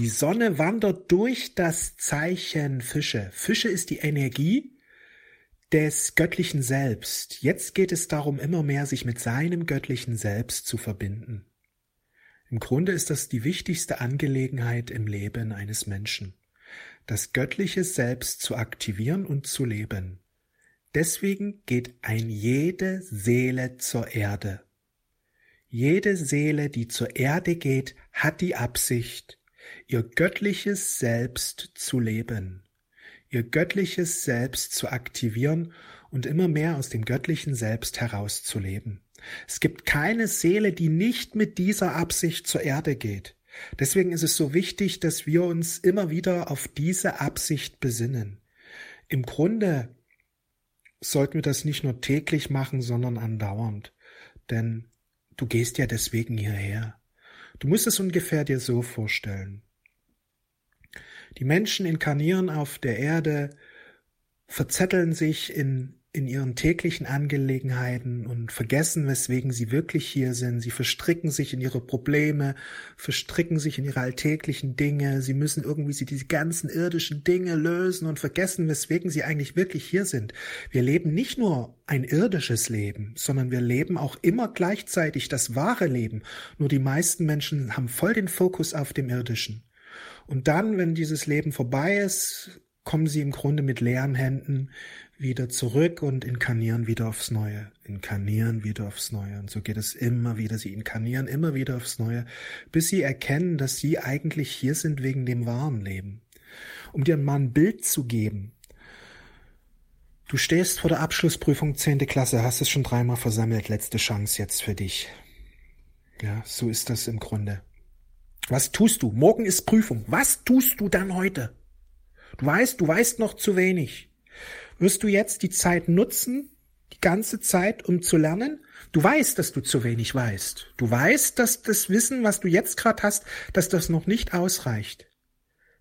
Die Sonne wandert durch das Zeichen Fische. Fische ist die Energie des göttlichen Selbst. Jetzt geht es darum, immer mehr sich mit seinem göttlichen Selbst zu verbinden. Im Grunde ist das die wichtigste Angelegenheit im Leben eines Menschen, das göttliche Selbst zu aktivieren und zu leben. Deswegen geht ein jede Seele zur Erde. Jede Seele, die zur Erde geht, hat die Absicht, ihr göttliches Selbst zu leben, ihr göttliches Selbst zu aktivieren und immer mehr aus dem göttlichen Selbst herauszuleben. Es gibt keine Seele, die nicht mit dieser Absicht zur Erde geht. Deswegen ist es so wichtig, dass wir uns immer wieder auf diese Absicht besinnen. Im Grunde sollten wir das nicht nur täglich machen, sondern andauernd. Denn Du gehst ja deswegen hierher. Du musst es ungefähr dir so vorstellen. Die Menschen inkarnieren auf der Erde, verzetteln sich in in ihren täglichen Angelegenheiten und vergessen, weswegen sie wirklich hier sind. Sie verstricken sich in ihre Probleme, verstricken sich in ihre alltäglichen Dinge. Sie müssen irgendwie sie diese ganzen irdischen Dinge lösen und vergessen, weswegen sie eigentlich wirklich hier sind. Wir leben nicht nur ein irdisches Leben, sondern wir leben auch immer gleichzeitig das wahre Leben. Nur die meisten Menschen haben voll den Fokus auf dem irdischen. Und dann, wenn dieses Leben vorbei ist, kommen sie im Grunde mit leeren Händen wieder zurück und inkarnieren wieder aufs Neue, inkarnieren wieder aufs Neue. Und so geht es immer wieder. Sie inkarnieren immer wieder aufs Neue, bis sie erkennen, dass sie eigentlich hier sind wegen dem wahren Leben. Um dir mal ein Bild zu geben. Du stehst vor der Abschlussprüfung zehnte Klasse, hast es schon dreimal versammelt, letzte Chance jetzt für dich. Ja, so ist das im Grunde. Was tust du? Morgen ist Prüfung. Was tust du dann heute? Du weißt, du weißt noch zu wenig. Wirst du jetzt die Zeit nutzen, die ganze Zeit, um zu lernen? Du weißt, dass du zu wenig weißt. Du weißt, dass das Wissen, was du jetzt gerade hast, dass das noch nicht ausreicht.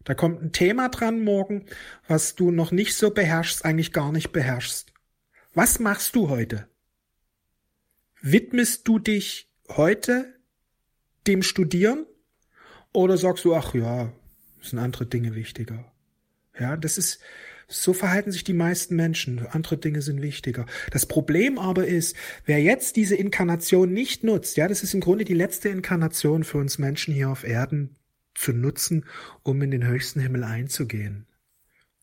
Da kommt ein Thema dran morgen, was du noch nicht so beherrschst, eigentlich gar nicht beherrschst. Was machst du heute? Widmest du dich heute dem Studieren? Oder sagst du, ach ja, sind andere Dinge wichtiger? Ja, das ist, so verhalten sich die meisten Menschen. Andere Dinge sind wichtiger. Das Problem aber ist, wer jetzt diese Inkarnation nicht nutzt, ja, das ist im Grunde die letzte Inkarnation für uns Menschen hier auf Erden zu nutzen, um in den höchsten Himmel einzugehen.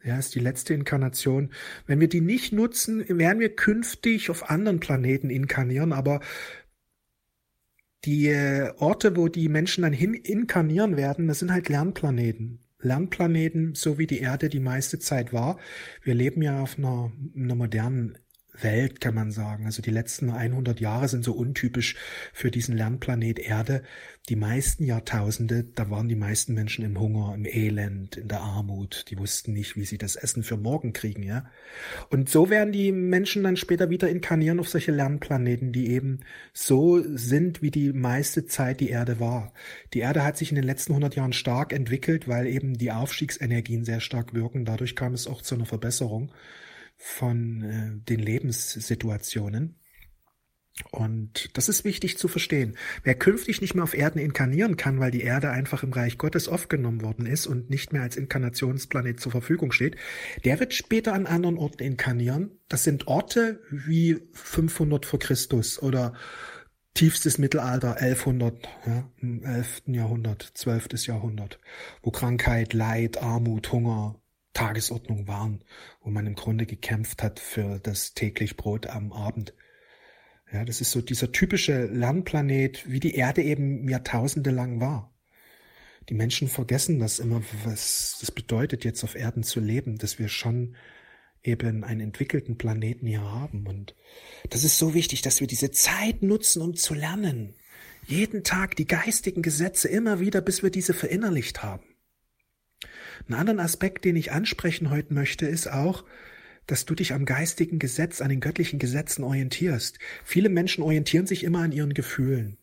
Ja, ist die letzte Inkarnation. Wenn wir die nicht nutzen, werden wir künftig auf anderen Planeten inkarnieren, aber die äh, Orte, wo die Menschen dann hin inkarnieren werden, das sind halt Lernplaneten. Lernplaneten, so wie die Erde die meiste Zeit war. Wir leben ja auf einer, einer modernen Welt, kann man sagen. Also die letzten 100 Jahre sind so untypisch für diesen Lernplanet Erde. Die meisten Jahrtausende, da waren die meisten Menschen im Hunger, im Elend, in der Armut. Die wussten nicht, wie sie das Essen für morgen kriegen, ja. Und so werden die Menschen dann später wieder inkarnieren auf solche Lernplaneten, die eben so sind, wie die meiste Zeit die Erde war. Die Erde hat sich in den letzten 100 Jahren stark entwickelt, weil eben die Aufstiegsenergien sehr stark wirken. Dadurch kam es auch zu einer Verbesserung von äh, den Lebenssituationen. Und das ist wichtig zu verstehen. Wer künftig nicht mehr auf Erden inkarnieren kann, weil die Erde einfach im Reich Gottes aufgenommen worden ist und nicht mehr als Inkarnationsplanet zur Verfügung steht, der wird später an anderen Orten inkarnieren. Das sind Orte wie 500 vor Christus oder tiefstes Mittelalter 1100, ja, im 11. Jahrhundert, 12. Jahrhundert, wo Krankheit, Leid, Armut, Hunger, Tagesordnung waren, wo man im Grunde gekämpft hat für das täglich Brot am Abend. Ja, das ist so dieser typische Lernplanet, wie die Erde eben Jahrtausende lang war. Die Menschen vergessen das immer, was das bedeutet, jetzt auf Erden zu leben, dass wir schon eben einen entwickelten Planeten hier haben. Und das ist so wichtig, dass wir diese Zeit nutzen, um zu lernen. Jeden Tag die geistigen Gesetze immer wieder, bis wir diese verinnerlicht haben. Ein anderen Aspekt, den ich ansprechen heute möchte, ist auch, dass du dich am geistigen Gesetz, an den göttlichen Gesetzen orientierst. Viele Menschen orientieren sich immer an ihren Gefühlen.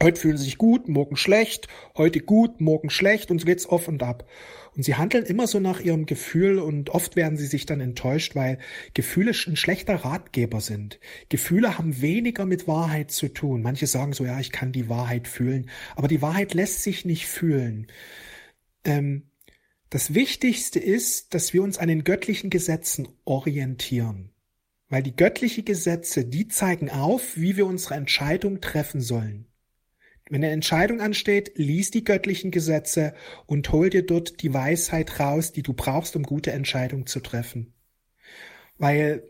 Heute fühlen sie sich gut, morgen schlecht, heute gut, morgen schlecht und so geht's auf und ab. Und sie handeln immer so nach ihrem Gefühl und oft werden sie sich dann enttäuscht, weil Gefühle ein schlechter Ratgeber sind. Gefühle haben weniger mit Wahrheit zu tun. Manche sagen so, ja, ich kann die Wahrheit fühlen, aber die Wahrheit lässt sich nicht fühlen. ähm, das Wichtigste ist, dass wir uns an den göttlichen Gesetzen orientieren. Weil die göttlichen Gesetze, die zeigen auf, wie wir unsere Entscheidung treffen sollen. Wenn eine Entscheidung ansteht, lies die göttlichen Gesetze und hol dir dort die Weisheit raus, die du brauchst, um gute Entscheidungen zu treffen. Weil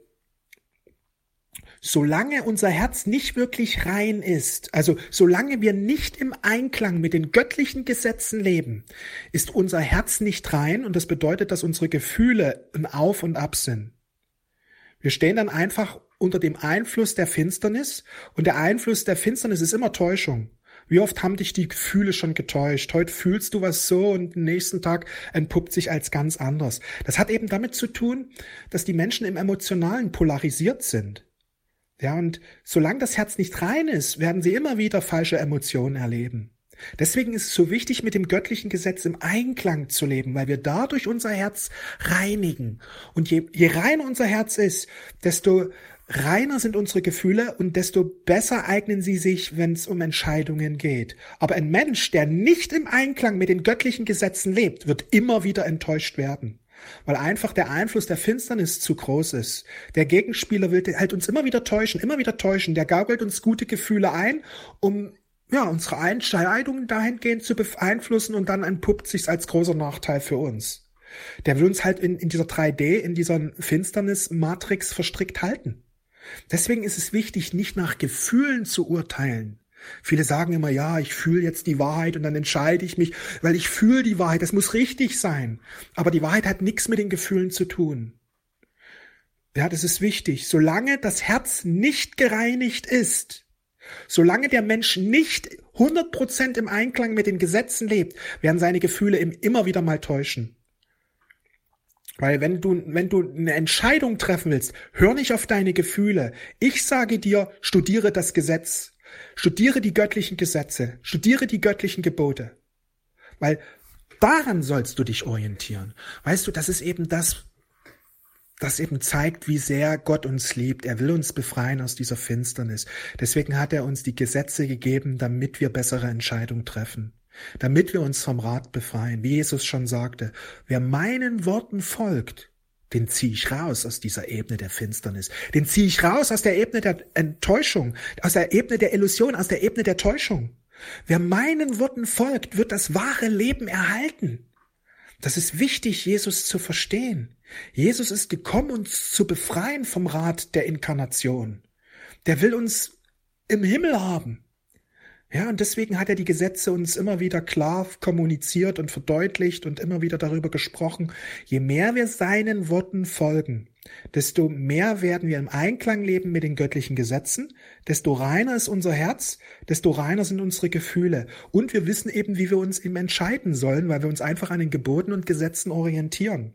solange unser Herz nicht wirklich rein ist, also solange wir nicht im Einklang mit den göttlichen Gesetzen leben, ist unser Herz nicht rein und das bedeutet, dass unsere Gefühle im Auf und Ab sind. Wir stehen dann einfach unter dem Einfluss der Finsternis und der Einfluss der Finsternis ist immer Täuschung. Wie oft haben dich die Gefühle schon getäuscht? Heute fühlst du was so und am nächsten Tag entpuppt sich als ganz anders. Das hat eben damit zu tun, dass die Menschen im Emotionalen polarisiert sind. Ja, und solange das Herz nicht rein ist, werden sie immer wieder falsche Emotionen erleben. Deswegen ist es so wichtig, mit dem göttlichen Gesetz im Einklang zu leben, weil wir dadurch unser Herz reinigen. Und je, je reiner unser Herz ist, desto reiner sind unsere Gefühle und desto besser eignen sie sich, wenn es um Entscheidungen geht. Aber ein Mensch, der nicht im Einklang mit den göttlichen Gesetzen lebt, wird immer wieder enttäuscht werden weil einfach der Einfluss der Finsternis zu groß ist. Der Gegenspieler will halt uns immer wieder täuschen, immer wieder täuschen. Der gaukelt uns gute Gefühle ein, um ja, unsere Entscheidungen dahingehend zu beeinflussen und dann entpuppt sich als großer Nachteil für uns. Der will uns halt in, in dieser 3D, in dieser Finsternis-Matrix verstrickt halten. Deswegen ist es wichtig, nicht nach Gefühlen zu urteilen, Viele sagen immer, ja, ich fühle jetzt die Wahrheit und dann entscheide ich mich, weil ich fühle die Wahrheit, das muss richtig sein. Aber die Wahrheit hat nichts mit den Gefühlen zu tun. Ja, das ist wichtig. Solange das Herz nicht gereinigt ist, solange der Mensch nicht 100% im Einklang mit den Gesetzen lebt, werden seine Gefühle ihm immer wieder mal täuschen. Weil wenn du, wenn du eine Entscheidung treffen willst, hör nicht auf deine Gefühle. Ich sage dir, studiere das Gesetz. Studiere die göttlichen Gesetze, studiere die göttlichen Gebote, weil daran sollst du dich orientieren. Weißt du, das ist eben das, das eben zeigt, wie sehr Gott uns liebt. Er will uns befreien aus dieser Finsternis. Deswegen hat er uns die Gesetze gegeben, damit wir bessere Entscheidungen treffen, damit wir uns vom Rat befreien. Wie Jesus schon sagte, wer meinen Worten folgt, den ziehe ich raus aus dieser Ebene der Finsternis. Den ziehe ich raus aus der Ebene der Enttäuschung, aus der Ebene der Illusion, aus der Ebene der Täuschung. Wer meinen Worten folgt, wird das wahre Leben erhalten. Das ist wichtig, Jesus zu verstehen. Jesus ist gekommen, uns zu befreien vom Rat der Inkarnation. Der will uns im Himmel haben. Ja, und deswegen hat er die Gesetze uns immer wieder klar kommuniziert und verdeutlicht und immer wieder darüber gesprochen. Je mehr wir seinen Worten folgen, desto mehr werden wir im Einklang leben mit den göttlichen Gesetzen, desto reiner ist unser Herz, desto reiner sind unsere Gefühle. Und wir wissen eben, wie wir uns eben entscheiden sollen, weil wir uns einfach an den Geboten und Gesetzen orientieren.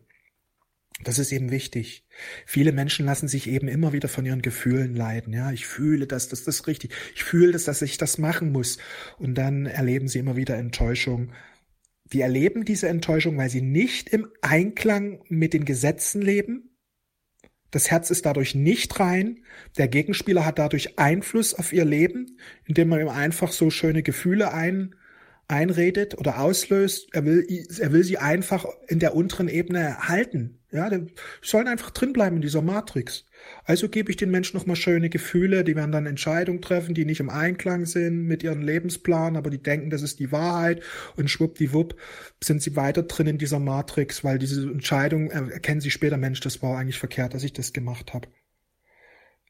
Das ist eben wichtig. Viele Menschen lassen sich eben immer wieder von ihren Gefühlen leiden. Ja, ich fühle das, das ist richtig. Ich fühle das, dass ich das machen muss. Und dann erleben sie immer wieder Enttäuschung. Die erleben diese Enttäuschung, weil sie nicht im Einklang mit den Gesetzen leben. Das Herz ist dadurch nicht rein. Der Gegenspieler hat dadurch Einfluss auf ihr Leben, indem man ihm einfach so schöne Gefühle ein, einredet oder auslöst. Er will, er will sie einfach in der unteren Ebene halten. Ja, die sollen einfach drinbleiben in dieser Matrix. Also gebe ich den Menschen nochmal schöne Gefühle, die werden dann Entscheidungen treffen, die nicht im Einklang sind mit ihrem Lebensplan, aber die denken, das ist die Wahrheit und schwuppdiwupp sind sie weiter drin in dieser Matrix, weil diese Entscheidung erkennen sie später, Mensch, das war eigentlich verkehrt, dass ich das gemacht habe.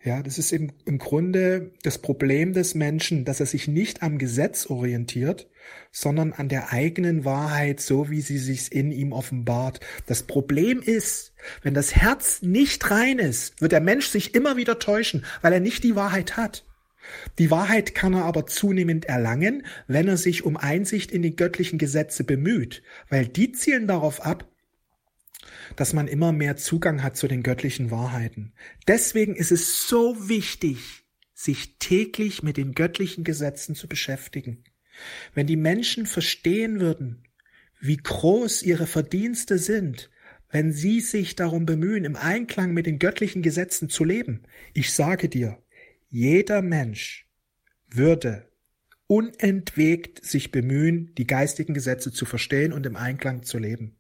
Ja, das ist im, im Grunde das Problem des Menschen, dass er sich nicht am Gesetz orientiert, sondern an der eigenen Wahrheit, so wie sie sich in ihm offenbart. Das Problem ist, wenn das Herz nicht rein ist, wird der Mensch sich immer wieder täuschen, weil er nicht die Wahrheit hat. Die Wahrheit kann er aber zunehmend erlangen, wenn er sich um Einsicht in die göttlichen Gesetze bemüht, weil die zielen darauf ab, dass man immer mehr Zugang hat zu den göttlichen Wahrheiten. Deswegen ist es so wichtig, sich täglich mit den göttlichen Gesetzen zu beschäftigen. Wenn die Menschen verstehen würden, wie groß ihre Verdienste sind, wenn sie sich darum bemühen, im Einklang mit den göttlichen Gesetzen zu leben, ich sage dir, jeder Mensch würde unentwegt sich bemühen, die geistigen Gesetze zu verstehen und im Einklang zu leben.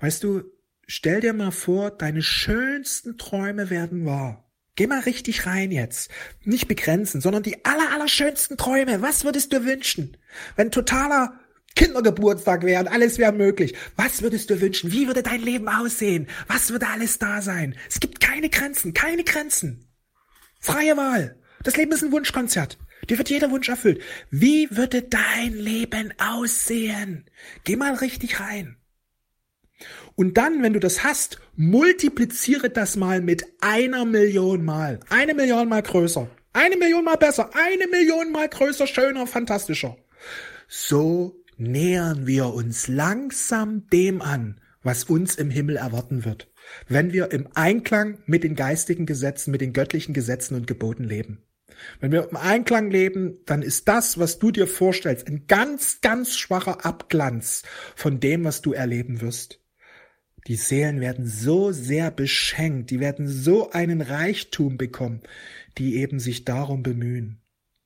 Weißt du, stell dir mal vor, deine schönsten Träume werden wahr. Geh mal richtig rein jetzt. Nicht begrenzen, sondern die aller, aller schönsten Träume. Was würdest du wünschen? Wenn totaler Kindergeburtstag wäre und alles wäre möglich. Was würdest du wünschen? Wie würde dein Leben aussehen? Was würde alles da sein? Es gibt keine Grenzen, keine Grenzen. Freie Wahl. Das Leben ist ein Wunschkonzert. Dir wird jeder Wunsch erfüllt. Wie würde dein Leben aussehen? Geh mal richtig rein. Und dann, wenn du das hast, multipliziere das mal mit einer Million Mal. Eine Million Mal größer. Eine Million Mal besser. Eine Million Mal größer, schöner, fantastischer. So nähern wir uns langsam dem an, was uns im Himmel erwarten wird, wenn wir im Einklang mit den geistigen Gesetzen, mit den göttlichen Gesetzen und Geboten leben. Wenn wir im Einklang leben, dann ist das, was du dir vorstellst, ein ganz, ganz schwacher Abglanz von dem, was du erleben wirst. Die Seelen werden so sehr beschenkt, die werden so einen Reichtum bekommen, die eben sich darum bemühen.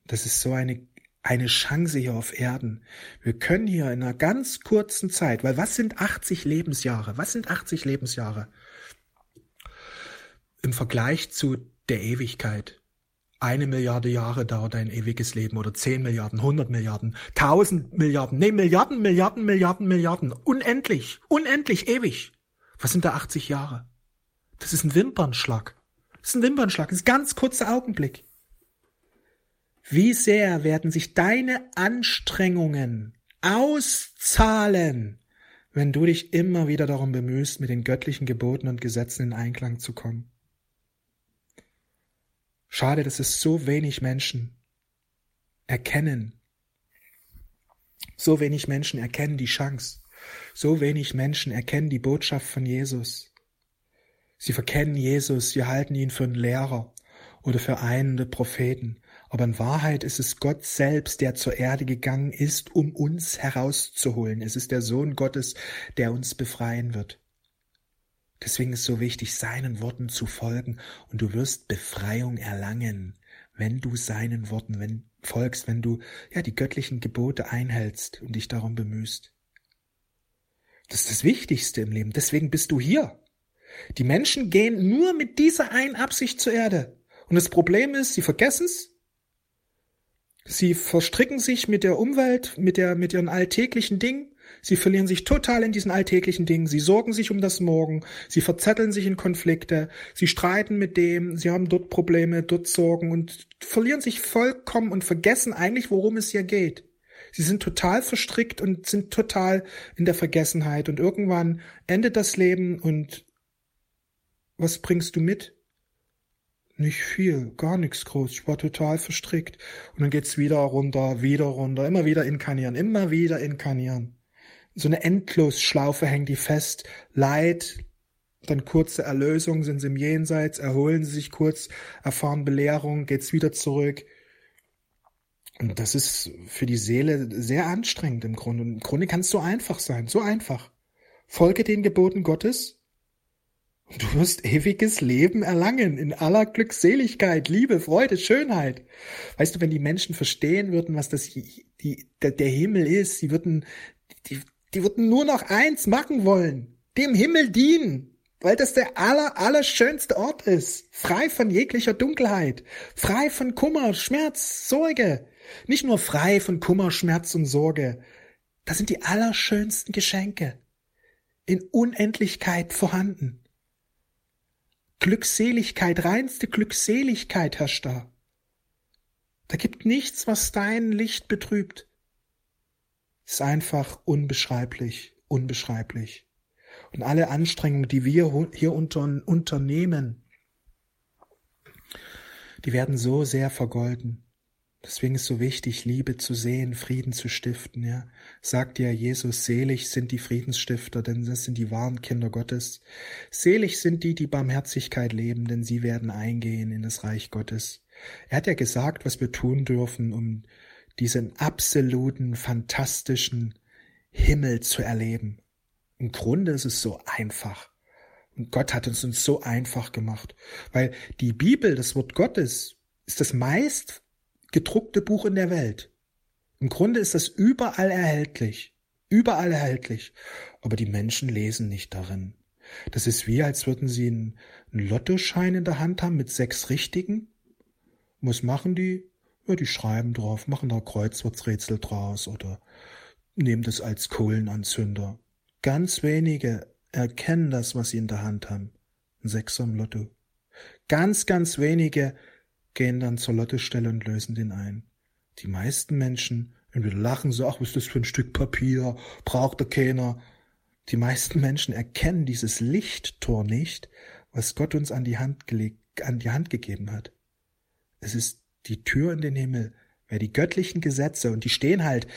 Das ist so eine, eine Chance hier auf Erden. Wir können hier in einer ganz kurzen Zeit, weil was sind 80 Lebensjahre? Was sind 80 Lebensjahre? Im Vergleich zu der Ewigkeit eine Milliarde Jahre dauert ein ewiges Leben oder zehn Milliarden, hundert Milliarden, tausend Milliarden, nee, Milliarden, Milliarden, Milliarden, Milliarden, unendlich, unendlich, ewig. Was sind da 80 Jahre? Das ist ein Wimpernschlag. Das ist ein Wimpernschlag, das ist ein ganz kurzer Augenblick. Wie sehr werden sich deine Anstrengungen auszahlen, wenn du dich immer wieder darum bemühst, mit den göttlichen Geboten und Gesetzen in Einklang zu kommen? Schade, dass es so wenig Menschen erkennen. So wenig Menschen erkennen die Chance. So wenig Menschen erkennen die Botschaft von Jesus. Sie verkennen Jesus, sie halten ihn für einen Lehrer oder für einen der Propheten. Aber in Wahrheit ist es Gott selbst, der zur Erde gegangen ist, um uns herauszuholen. Es ist der Sohn Gottes, der uns befreien wird. Deswegen ist es so wichtig, seinen Worten zu folgen und du wirst Befreiung erlangen, wenn du seinen Worten wenn, folgst, wenn du ja die göttlichen Gebote einhältst und dich darum bemühst. Das ist das Wichtigste im Leben. Deswegen bist du hier. Die Menschen gehen nur mit dieser einen Absicht zur Erde. Und das Problem ist, sie vergessen es. Sie verstricken sich mit der Umwelt, mit der, mit ihren alltäglichen Dingen. Sie verlieren sich total in diesen alltäglichen Dingen. Sie sorgen sich um das Morgen. Sie verzetteln sich in Konflikte. Sie streiten mit dem. Sie haben dort Probleme, dort Sorgen und verlieren sich vollkommen und vergessen eigentlich, worum es hier geht. Sie sind total verstrickt und sind total in der Vergessenheit. Und irgendwann endet das Leben und was bringst du mit? Nicht viel, gar nichts groß. Ich war total verstrickt. Und dann geht's wieder runter, wieder runter, immer wieder inkarnieren, immer wieder inkarnieren so eine Endlosschlaufe hängt die fest. Leid, dann kurze Erlösung, sind sie im Jenseits, erholen sie sich kurz, erfahren Belehrung, geht's wieder zurück. Und das ist für die Seele sehr anstrengend im Grunde. Und im Grunde kann es so einfach sein, so einfach. Folge den Geboten Gottes und du wirst ewiges Leben erlangen in aller Glückseligkeit, Liebe, Freude, Schönheit. Weißt du, wenn die Menschen verstehen würden, was das die, der, der Himmel ist, sie würden die, die würden nur noch eins machen wollen. Dem Himmel dienen. Weil das der aller, allerschönste Ort ist. Frei von jeglicher Dunkelheit. Frei von Kummer, Schmerz, Sorge. Nicht nur frei von Kummer, Schmerz und Sorge. Das sind die allerschönsten Geschenke. In Unendlichkeit vorhanden. Glückseligkeit, reinste Glückseligkeit herrscht da. Da gibt nichts, was dein Licht betrübt ist einfach unbeschreiblich, unbeschreiblich. Und alle Anstrengungen, die wir hier unter, unternehmen, die werden so sehr vergolden. Deswegen ist so wichtig, Liebe zu sehen, Frieden zu stiften, ja. Sagt ja Jesus, selig sind die Friedensstifter, denn das sind die wahren Kinder Gottes. Selig sind die, die Barmherzigkeit leben, denn sie werden eingehen in das Reich Gottes. Er hat ja gesagt, was wir tun dürfen, um diesen absoluten, fantastischen Himmel zu erleben. Im Grunde ist es so einfach. Und Gott hat es uns so einfach gemacht. Weil die Bibel, das Wort Gottes, ist das meist gedruckte Buch in der Welt. Im Grunde ist das überall erhältlich. Überall erhältlich. Aber die Menschen lesen nicht darin. Das ist wie, als würden sie einen, Lottoschein in der Hand haben mit sechs Richtigen. Was machen die? Ja, die schreiben drauf, machen da Kreuzworträtsel draus oder nehmen das als Kohlenanzünder. Ganz wenige erkennen das, was sie in der Hand haben. Ein Sechser im Lotto. Ganz, ganz wenige gehen dann zur Lottostelle und lösen den ein. Die meisten Menschen entweder lachen so, ach, was ist das für ein Stück Papier, braucht er keiner. Die meisten Menschen erkennen dieses Lichttor nicht, was Gott uns an die Hand gelegt, an die Hand gegeben hat. Es ist die Tür in den Himmel. Wer die göttlichen Gesetze, und die stehen halt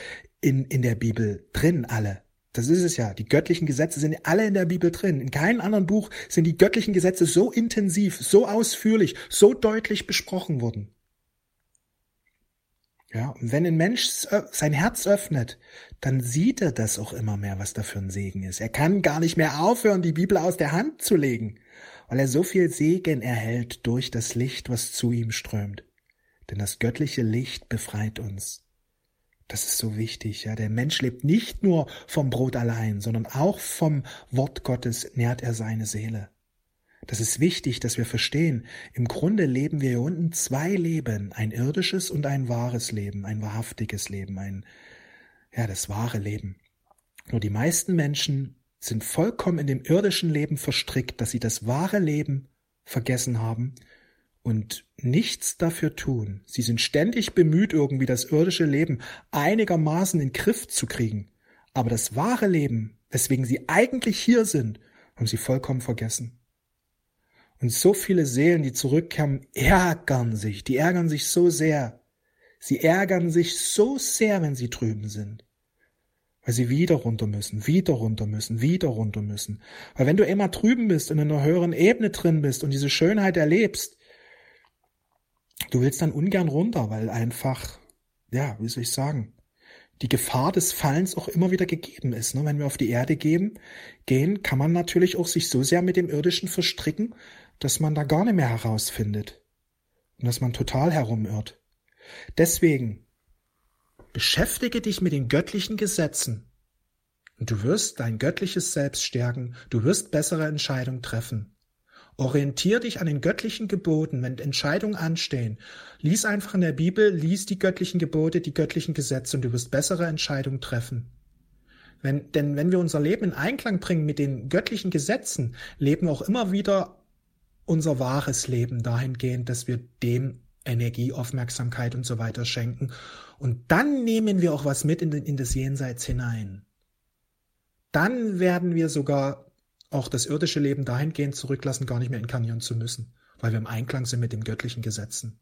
in, in der Bibel drin, alle. Das ist es ja. Die göttlichen Gesetze sind alle in der Bibel drin. In keinem anderen Buch sind die göttlichen Gesetze so intensiv, so ausführlich, so deutlich besprochen worden. Ja, und wenn ein Mensch sein Herz öffnet, dann sieht er das auch immer mehr, was da für ein Segen ist. Er kann gar nicht mehr aufhören, die Bibel aus der Hand zu legen, weil er so viel Segen erhält durch das Licht, was zu ihm strömt. Denn das göttliche Licht befreit uns. Das ist so wichtig, ja. Der Mensch lebt nicht nur vom Brot allein, sondern auch vom Wort Gottes nährt er seine Seele. Das ist wichtig, dass wir verstehen, im Grunde leben wir hier unten zwei Leben, ein irdisches und ein wahres Leben, ein wahrhaftiges Leben, ein, ja, das wahre Leben. Nur die meisten Menschen sind vollkommen in dem irdischen Leben verstrickt, dass sie das wahre Leben vergessen haben und nichts dafür tun. Sie sind ständig bemüht, irgendwie das irdische Leben einigermaßen in den Griff zu kriegen. Aber das wahre Leben, weswegen sie eigentlich hier sind, haben sie vollkommen vergessen. Und so viele Seelen, die zurückkommen, ärgern sich, die ärgern sich so sehr. Sie ärgern sich so sehr, wenn sie drüben sind. Weil sie wieder runter müssen, wieder runter müssen, wieder runter müssen. Weil wenn du immer drüben bist und in einer höheren Ebene drin bist und diese Schönheit erlebst, du willst dann ungern runter, weil einfach, ja, wie soll ich sagen, die Gefahr des Fallens auch immer wieder gegeben ist. Ne? Wenn wir auf die Erde gehen, gehen, kann man natürlich auch sich so sehr mit dem Irdischen verstricken, dass man da gar nicht mehr herausfindet und dass man total herumirrt. Deswegen beschäftige dich mit den göttlichen Gesetzen und du wirst dein göttliches Selbst stärken, du wirst bessere Entscheidungen treffen. Orientier dich an den göttlichen Geboten, wenn Entscheidungen anstehen. Lies einfach in der Bibel, lies die göttlichen Gebote, die göttlichen Gesetze und du wirst bessere Entscheidungen treffen. Wenn, denn wenn wir unser Leben in Einklang bringen mit den göttlichen Gesetzen, leben wir auch immer wieder unser wahres Leben dahingehend, dass wir dem Energie, Aufmerksamkeit und so weiter schenken. Und dann nehmen wir auch was mit in, in das Jenseits hinein. Dann werden wir sogar auch das irdische Leben dahingehend zurücklassen, gar nicht mehr inkarnieren zu müssen, weil wir im Einklang sind mit den göttlichen Gesetzen.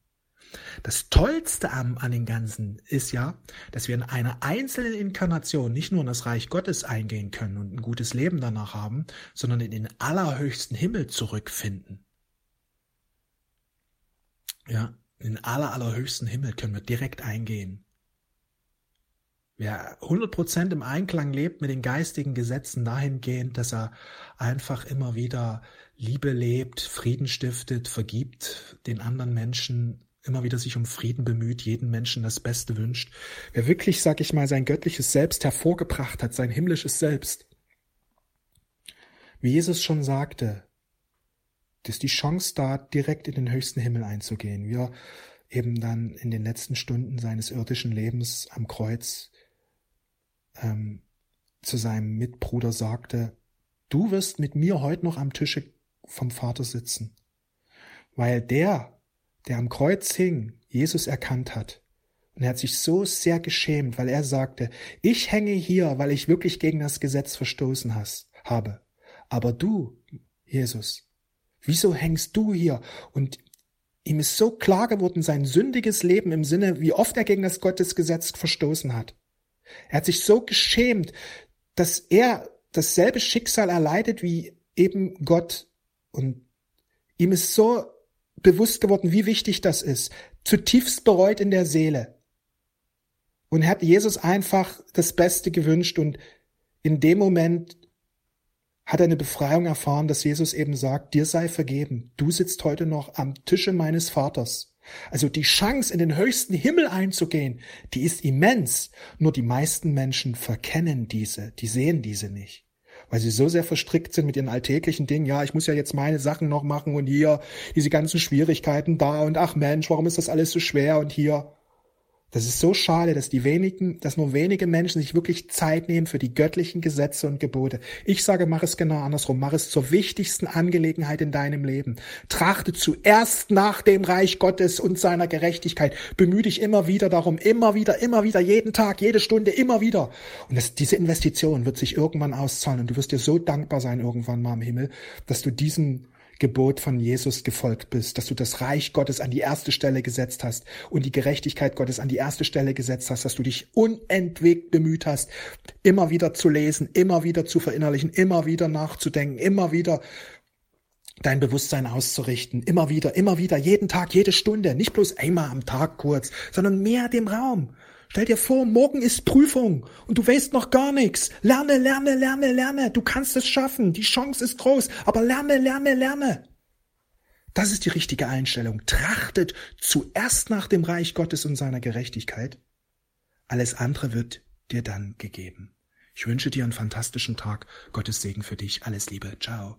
Das Tollste am, an den Ganzen ist ja, dass wir in einer einzelnen Inkarnation nicht nur in das Reich Gottes eingehen können und ein gutes Leben danach haben, sondern in den allerhöchsten Himmel zurückfinden. Ja, in den aller, allerhöchsten Himmel können wir direkt eingehen. Wer 100% im Einklang lebt mit den geistigen Gesetzen dahingehend, dass er einfach immer wieder Liebe lebt, Frieden stiftet, vergibt den anderen Menschen, immer wieder sich um Frieden bemüht, jeden Menschen das Beste wünscht. Wer wirklich, sag ich mal, sein göttliches Selbst hervorgebracht hat, sein himmlisches Selbst. Wie Jesus schon sagte, ist die Chance da, direkt in den höchsten Himmel einzugehen. Wie er eben dann in den letzten Stunden seines irdischen Lebens am Kreuz ähm, zu seinem Mitbruder sagte, du wirst mit mir heute noch am Tische vom Vater sitzen. Weil der, der am Kreuz hing, Jesus erkannt hat. Und er hat sich so sehr geschämt, weil er sagte, ich hänge hier, weil ich wirklich gegen das Gesetz verstoßen hast, habe. Aber du, Jesus, Wieso hängst du hier? Und ihm ist so klar geworden, sein sündiges Leben im Sinne, wie oft er gegen das Gottesgesetz verstoßen hat. Er hat sich so geschämt, dass er dasselbe Schicksal erleidet wie eben Gott. Und ihm ist so bewusst geworden, wie wichtig das ist. Zutiefst bereut in der Seele. Und er hat Jesus einfach das Beste gewünscht und in dem Moment hat er eine Befreiung erfahren, dass Jesus eben sagt, dir sei vergeben. Du sitzt heute noch am Tische meines Vaters. Also die Chance, in den höchsten Himmel einzugehen, die ist immens. Nur die meisten Menschen verkennen diese, die sehen diese nicht. Weil sie so sehr verstrickt sind mit ihren alltäglichen Dingen. Ja, ich muss ja jetzt meine Sachen noch machen und hier diese ganzen Schwierigkeiten da und ach Mensch, warum ist das alles so schwer und hier. Das ist so schade, dass die wenigen, dass nur wenige Menschen sich wirklich Zeit nehmen für die göttlichen Gesetze und Gebote. Ich sage, mach es genau andersrum. Mach es zur wichtigsten Angelegenheit in deinem Leben. Trachte zuerst nach dem Reich Gottes und seiner Gerechtigkeit. Bemühe dich immer wieder darum, immer wieder, immer wieder, jeden Tag, jede Stunde, immer wieder. Und das, diese Investition wird sich irgendwann auszahlen und du wirst dir so dankbar sein irgendwann mal im Himmel, dass du diesen Gebot von Jesus gefolgt bist, dass du das Reich Gottes an die erste Stelle gesetzt hast und die Gerechtigkeit Gottes an die erste Stelle gesetzt hast, dass du dich unentwegt bemüht hast, immer wieder zu lesen, immer wieder zu verinnerlichen, immer wieder nachzudenken, immer wieder dein Bewusstsein auszurichten, immer wieder, immer wieder, jeden Tag, jede Stunde, nicht bloß einmal am Tag kurz, sondern mehr dem Raum. Stell dir vor, morgen ist Prüfung und du weißt noch gar nichts. Lerne, lerne, lerne, lerne. Du kannst es schaffen. Die Chance ist groß. Aber lerne, lerne, lerne. Das ist die richtige Einstellung. Trachtet zuerst nach dem Reich Gottes und seiner Gerechtigkeit. Alles andere wird dir dann gegeben. Ich wünsche dir einen fantastischen Tag. Gottes Segen für dich. Alles Liebe. Ciao.